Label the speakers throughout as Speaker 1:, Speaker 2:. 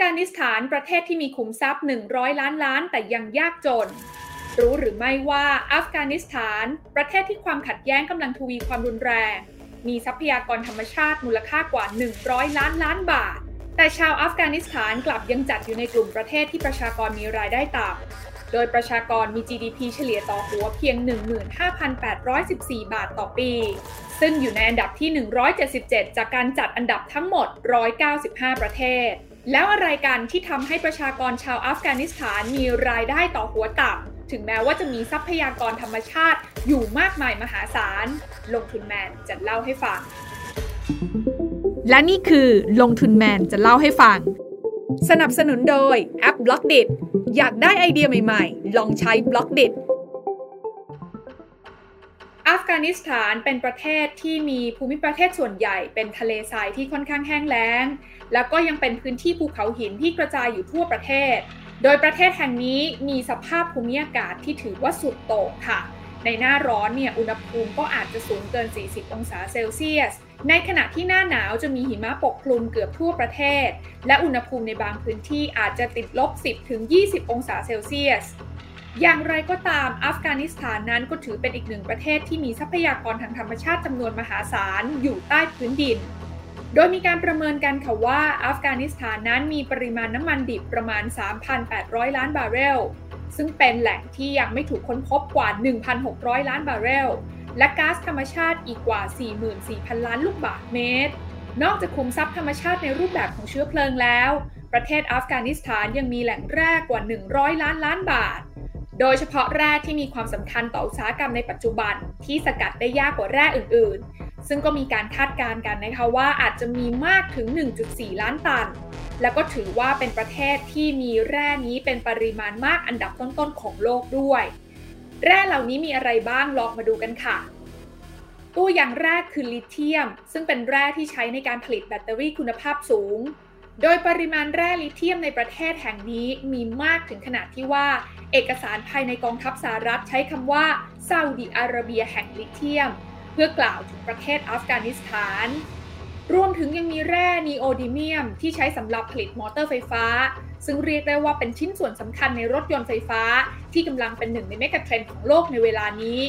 Speaker 1: กานิสถานประเทศที่มีขุมทรัพย์ 100 ล้านล้าน แต่ยังยากจน รู้หรือไม่ว่าอัฟกานิสถาน ประเทศที่ความขัดแย้งกำลังทวีความรุนแรง มีทรัพยากรธรรมชาติมูลค่ากว่า 100 ล้านล้านบาท แต่ชาวอัฟกานิสถานกลับยังจัดอยู่ในกลุ่มประเทศที่ประชากรมีรายได้ต่ำโดยประชากรมี GDP เฉลี่ยต่อหัวเพียง 15,814 บาทต่อปี ซึ่งอยู่ในอันดับที่ 177 จากการจัดอันดับทั้งหมด 195 ประเทศ แล้วอะไรกันที่ทำให้ประชากรชาวอัฟกานิสถานมีรายได้ต่อหัวต่ำถึงแม้ว่าจะมีทรัพยากรธรรมชาติอยู่มากมายมหาศาล ลงทุนแมนจะเล่าให้ฟัง
Speaker 2: และนี่คือลงทุนแมนจะเล่าให้ฟัง
Speaker 1: สนับสนุนโดยแอป b l o อกดิอยากได้ไอเดียใหม่ๆ ลองใช้ b l o อกดิ อัฟกานิสถานเป็นประเทศที่มีภูมิประเทศส่วนใหญ่เป็นทะเลทรายที่ค่อนข้างแห้งแล้ง แล้วก็ยังเป็นพื้นที่ภูเขาหินที่กระจายอยู่ทั่วประเทศ โดยประเทศแห่งนี้มีสภาพภูมิอากาศที่ถือว่าสุดโต่งค่ะ ในหน้าร้อนเนี่ยอุณหภูมิก็อาจจะสูงเกิน 40 องศาเซลเซียส ในขณะที่หน้าหนาวจะมีหิมะปกคลุมเกือบทั่วประเทศ และอุณหภูมิในบางพื้นที่อาจจะติดลบ 10ถึง20 องศาเซลเซียส อย่างไรก็ตามอัฟกานิสถานนั้นก็ถือเป็นอีกหนึ่งประเทศที่มีทรัพยากรทางธรรมชาติจำนวนมหาศาลอยู่ใต้พื้นดิน โดยมีการประเมินกันค่ะว่าอัฟกานิสถานนั้นมีปริมาณน้ำมันดิบประมาณ 3,800 ล้านบาร์เรล ซึ่งเป็นแหล่งที่ยังไม่ถูกค้นพบกว่า 1,600 ล้านบาร์เรล และก๊าซธรรมชาติอีกกว่า 44,000 ล้านลูกบาศก์เมตร นอกจากขุมทรัพย์ธรรมชาติในรูปแบบของเชื้อเพลิงแล้ว ประเทศอัฟกานิสถานยังมีแหล่งแร่กว่า 100 ล้านล้านบาท โดยเฉพาะแร่ที่มีความสำคัญต่ออุตสาหกรรมในปัจจุบันที่สกัดได้ยากกว่าแร่อื่น ๆ ซึ่งก็มีการคาดการณ์กันนะคะว่าอาจจะมีมากถึง 1.4 ล้านตัน แล้วก็ถือว่าเป็นประเทศที่มีแร่นี้เป็นปริมาณมากอันดับต้น ๆ ของโลกด้วย แร่เหล่านี้มีอะไรบ้างลองมาดูกันค่ะ ตัวอย่างแรกคือลิเธียม ซึ่งเป็นแร่ที่ใช้ในการผลิตแบตเตอรี่คุณภาพสูง โดยปริมาณแร่ลิเธียมในประเทศแห่งนี้มีมากถึงขนาดที่ว่า เอกสารภายในกองทัพสหรัฐใช้คำว่าซาอุดิอาระเบียแห่งลิเธียม เพื่อกล่าวถึงประเทศอัฟกานิสถาน รวมถึงยังมีแร่นีโอดิเมียม ที่ใช้สำหรับผลิตมอเตอร์ไฟฟ้า ซึ่งเรียกได้ว่าเป็นชิ้นส่วนสำคัญในรถยนต์ไฟฟ้า ที่กำลังเป็นหนึ่งใน megatrend ของโลกในเวลานี้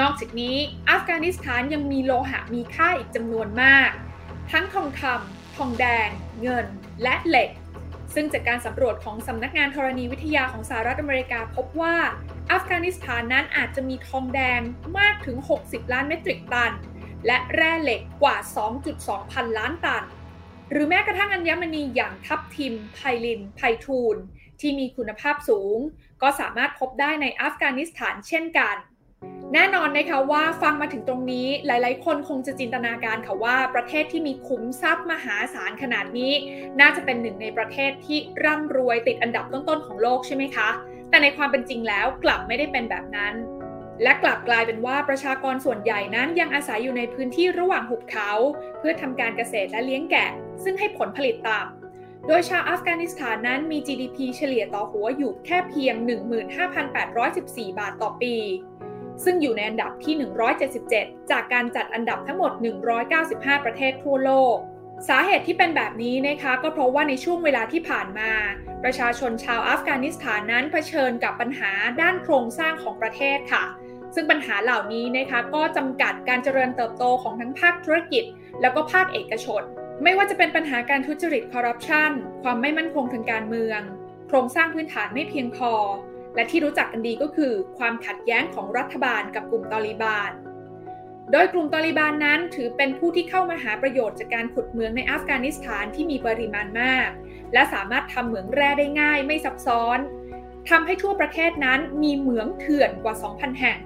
Speaker 1: นอกจากนี้อัฟกานิสถานยังมีโลหะมีค่าอีกจำนวนมาก ทั้งทองคำ ทองแดง เงิน และเหล็ก ซึ่งจากการสำรวจของสำนักงานธรณีวิทยาของสหรัฐอเมริกาพบว่า อัฟกานิสถานนั้นอาจจะมีทองแดงมากถึง 60 ล้านเมตริกตัน และแร่เหล็กกว่า 2.2 พันล้านตัน หรือแม้กระทั่งอัญมณีอย่างทับทิม ไพลิน ไพทูลที่มีคุณภาพสูง ก็สามารถพบได้ในอัฟกานิสถานเช่นกัน แน่นอนนะคะว่าฟังมาถึงตรงนี้หลาย ๆ คนคงจะจินตนาการค่ะว่าประเทศที่มีคุ้มทรัพย์มหาศาลขนาดนี้ น่าจะเป็นหนึ่งในประเทศที่ร่ำรวยติดอันดับต้น ๆ ของโลกใช่ไหมคะ แต่ในความเป็นจริงแล้วกลับไม่ได้เป็นแบบนั้น และกลับกลายเป็นว่าประชากรส่วนใหญ่นั้นยังอาศัยอยู่ในพื้นที่ระหว่างหุบเขา เพื่อทำการเกษตรและเลี้ยงแกะ ซึ่งให้ผลผลิตต่ำโดยชาวอัฟกานิสถานนั้นมี GDP เฉลี่ยต่อหัวอยู่แค่เพียง 15,814 บาทต่อปี ซึ่งอยู่ในอันดับที่ 177 จากการจัดอันดับทั้งหมด 195 ประเทศทั่วโลก สาเหตุที่เป็นแบบนี้นะคะก็เพราะว่าในช่วงเวลาที่ผ่านมา ประชาชนชาวอัฟกานิสถานนั้นเผชิญกับปัญหาด้านโครงสร้างของประเทศค่ะ ซึ่งปัญหาเหล่านี้นะคะก็จำกัดการเจริญเติบโตของทั้งภาคธุรกิจ แล้วก็ภาคเอกชน ไม่ว่าจะเป็นปัญหาการทุจริตคอร์รัปชันความไม่มั่นคงทางการเมือง โครงสร้างพื้นฐานไม่เพียงพอ และที่รู้จักกันดีก็คือความขัดแย้งของรัฐบาลกับกลุ่มตอลิบาน โดยกลุ่มตอลิบานนั้นถือเป็นผู้ที่เข้ามาหาประโยชน์จากการขุดเหมืองในอัฟกานิสถานที่มีปริมาณมาก และสามารถทำเหมืองแร่ได้ง่ายไม่ซับซ้อนทำให้ทั่วประเทศนั้นมีเหมืองเถื่อนกว่า 2,000 แห่ง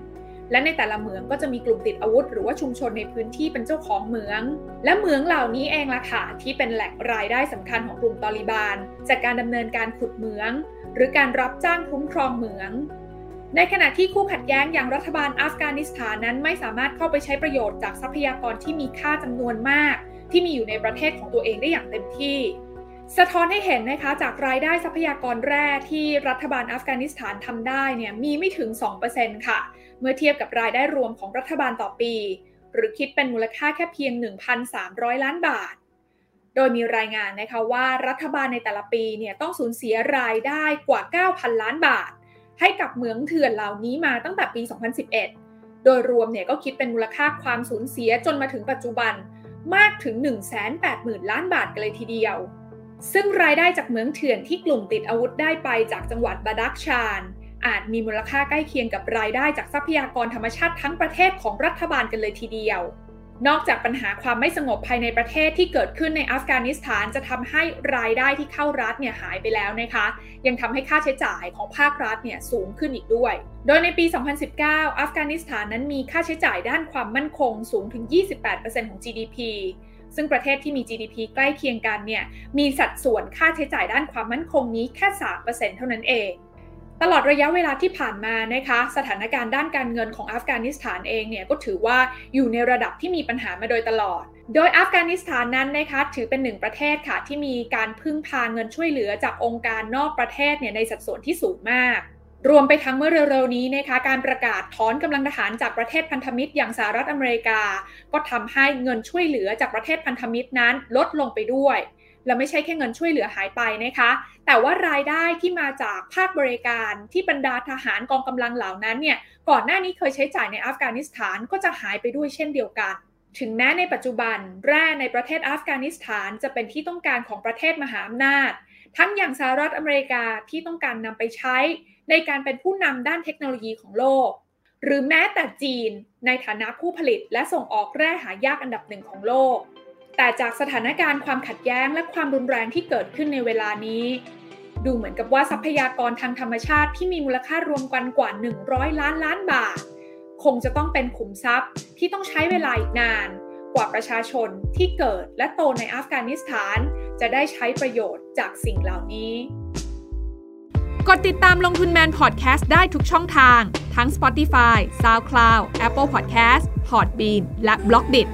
Speaker 1: และในแต่ละเหมืองก็จะมีกลุ่มติดอาวุธ หรือว่าชุมชนในพื้นที่เป็นเจ้าของเหมือง และเหมืองเหล่านี้เองล่ะค่ะที่เป็นแหล่งรายได้สำคัญของกลุ่มตอลิบาน จากการดำเนินการขุดเหมือง หรือการรับจ้างคุ้มครองเหมือง ในขณะที่คู่ขัดแย้งอย่างรัฐบาลอัฟกานิสถานนั้นไม่สามารถเข้าไปใช้ประโยชน์จากทรัพยากรที่มีค่าจำนวนมาก ที่มีอยู่ในประเทศของตัวเองได้อย่างเต็มที่ สะท้อนให้เห็นนะคะจากรายได้ทรัพยากรแร่ที่รัฐบาลอัฟกานิสถานทำได้เนี่ยมีไม่ถึง 2%ค่ะ เมื่อเทียบกับรายได้รวมของรัฐบาลต่อปี หรือคิดเป็นมูลค่าแค่เพียง 1,300 ล้านบาท โดยมีรายงานนะคะว่ารัฐบาลในแต่ละปีเนี่ยต้องสูญเสียรายได้กว่า 9,000 ล้านบาท ให้กับเหมืองเถื่อนเหล่านี้มาตั้งแต่ปี 2011 โดยรวมเนี่ยก็คิดเป็นมูลค่าความสูญเสียจนมาถึงปัจจุบันมากถึง 180,000 ล้านบาทกันเลยทีเดียว ซึ่งรายได้จากเหมืองเถื่อนที่กลุ่มติดอาวุธได้ไปจากจังหวัดบาดักชานอาจมีมูลค่าใกล้เคียงกับรายได้จากทรัพยากรธรรมชาติทั้งประเทศของรัฐบาลกันเลยทีเดียว นอกจากปัญหาความไม่สงบภายในประเทศที่เกิดขึ้นในอัฟกานิสถานจะทำให้รายได้ที่เข้ารัฐเนี่ยหายไปแล้วนะคะ ยังทำให้ค่าใช้จ่ายของภาครัฐเนี่ยสูงขึ้นอีกด้วย โดยในปี 2019 อัฟกานิสถานนั้นมีค่าใช้จ่ายด้านความมั่นคงสูงถึง 28%ของ GDP ซึ่งประเทศที่มี GDP ใกล้เคียงกันเนี่ยมีสัดส่วนค่าใช้จ่ายด้านความมั่นคงนี้แค่ 3%เท่านั้นเอง ตลอดระยะเวลาที่ผ่านมานะคะสถานการณ์ด้านการเงินของอัฟกานิสถานเองเนี่ยก็ถือว่าอยู่ในระดับที่มีปัญหามาโดยตลอด โดยอัฟกานิสถานนั้นนะคะถือเป็นหนึ่งประเทศค่ะที่มีการพึ่งพาเงินช่วยเหลือจากองค์การนอกประเทศเนี่ยในสัดส่วนที่สูงมาก รวมไปทั้งเมื่อเร็วๆนี้นะคะการประกาศถอนกำลังทหารจากประเทศพันธมิตรอย่างสหรัฐอเมริกา ก็ทำให้เงินช่วยเหลือจากประเทศพันธมิตรนั้นลดลงไปด้วย และไม่ใช่แค่เงินช่วยเหลือหายไปนะคะ แต่ว่ารายได้ที่มาจากภาคบริการที่บรรดาทหารกองกำลังเหล่านั้นเนี่ยก่อนหน้านี้เคยใช้จ่ายในอัฟกานิสถานก็จะหายไปด้วยเช่นเดียวกัน ถึงแม้ในปัจจุบัน แร่ในประเทศอัฟกานิสถานจะเป็นที่ต้องการของประเทศมหาอำนาจ ทั้งอย่างสหรัฐอเมริกาที่ต้องการนำไปใช้ ในการเป็นผู้นำด้านเทคโนโลยีของโลก หรือแม้แต่จีน ในฐานะผู้ผลิตและส่งออกแร่หายากอันดับหนึ่งของโลก แต่จากสถานการณ์ความขัดแย้งและความรุนแรงที่เกิดขึ้นในเวลานี้ ดูเหมือนกับว่าทรัพยากรทางธรรมชาติที่มีมูลค่ารวมกันกว่า 100 ล้านล้านบาท คงจะต้องเป็นขุมทรัพย์ที่ต้องใช้เวลาอีกนาน กว่าประชาชนที่เกิดและโตในอัฟกานิสถาน จะได้ใช้ประโยชน์จากสิ่งเหล่านี้
Speaker 2: กดติดตามลงทุนแมนพอดแคสต์ได้ทุกช่องทาง ทั้ง Spotify, SoundCloud, Apple Podcast, Podbean และ b l o k d i t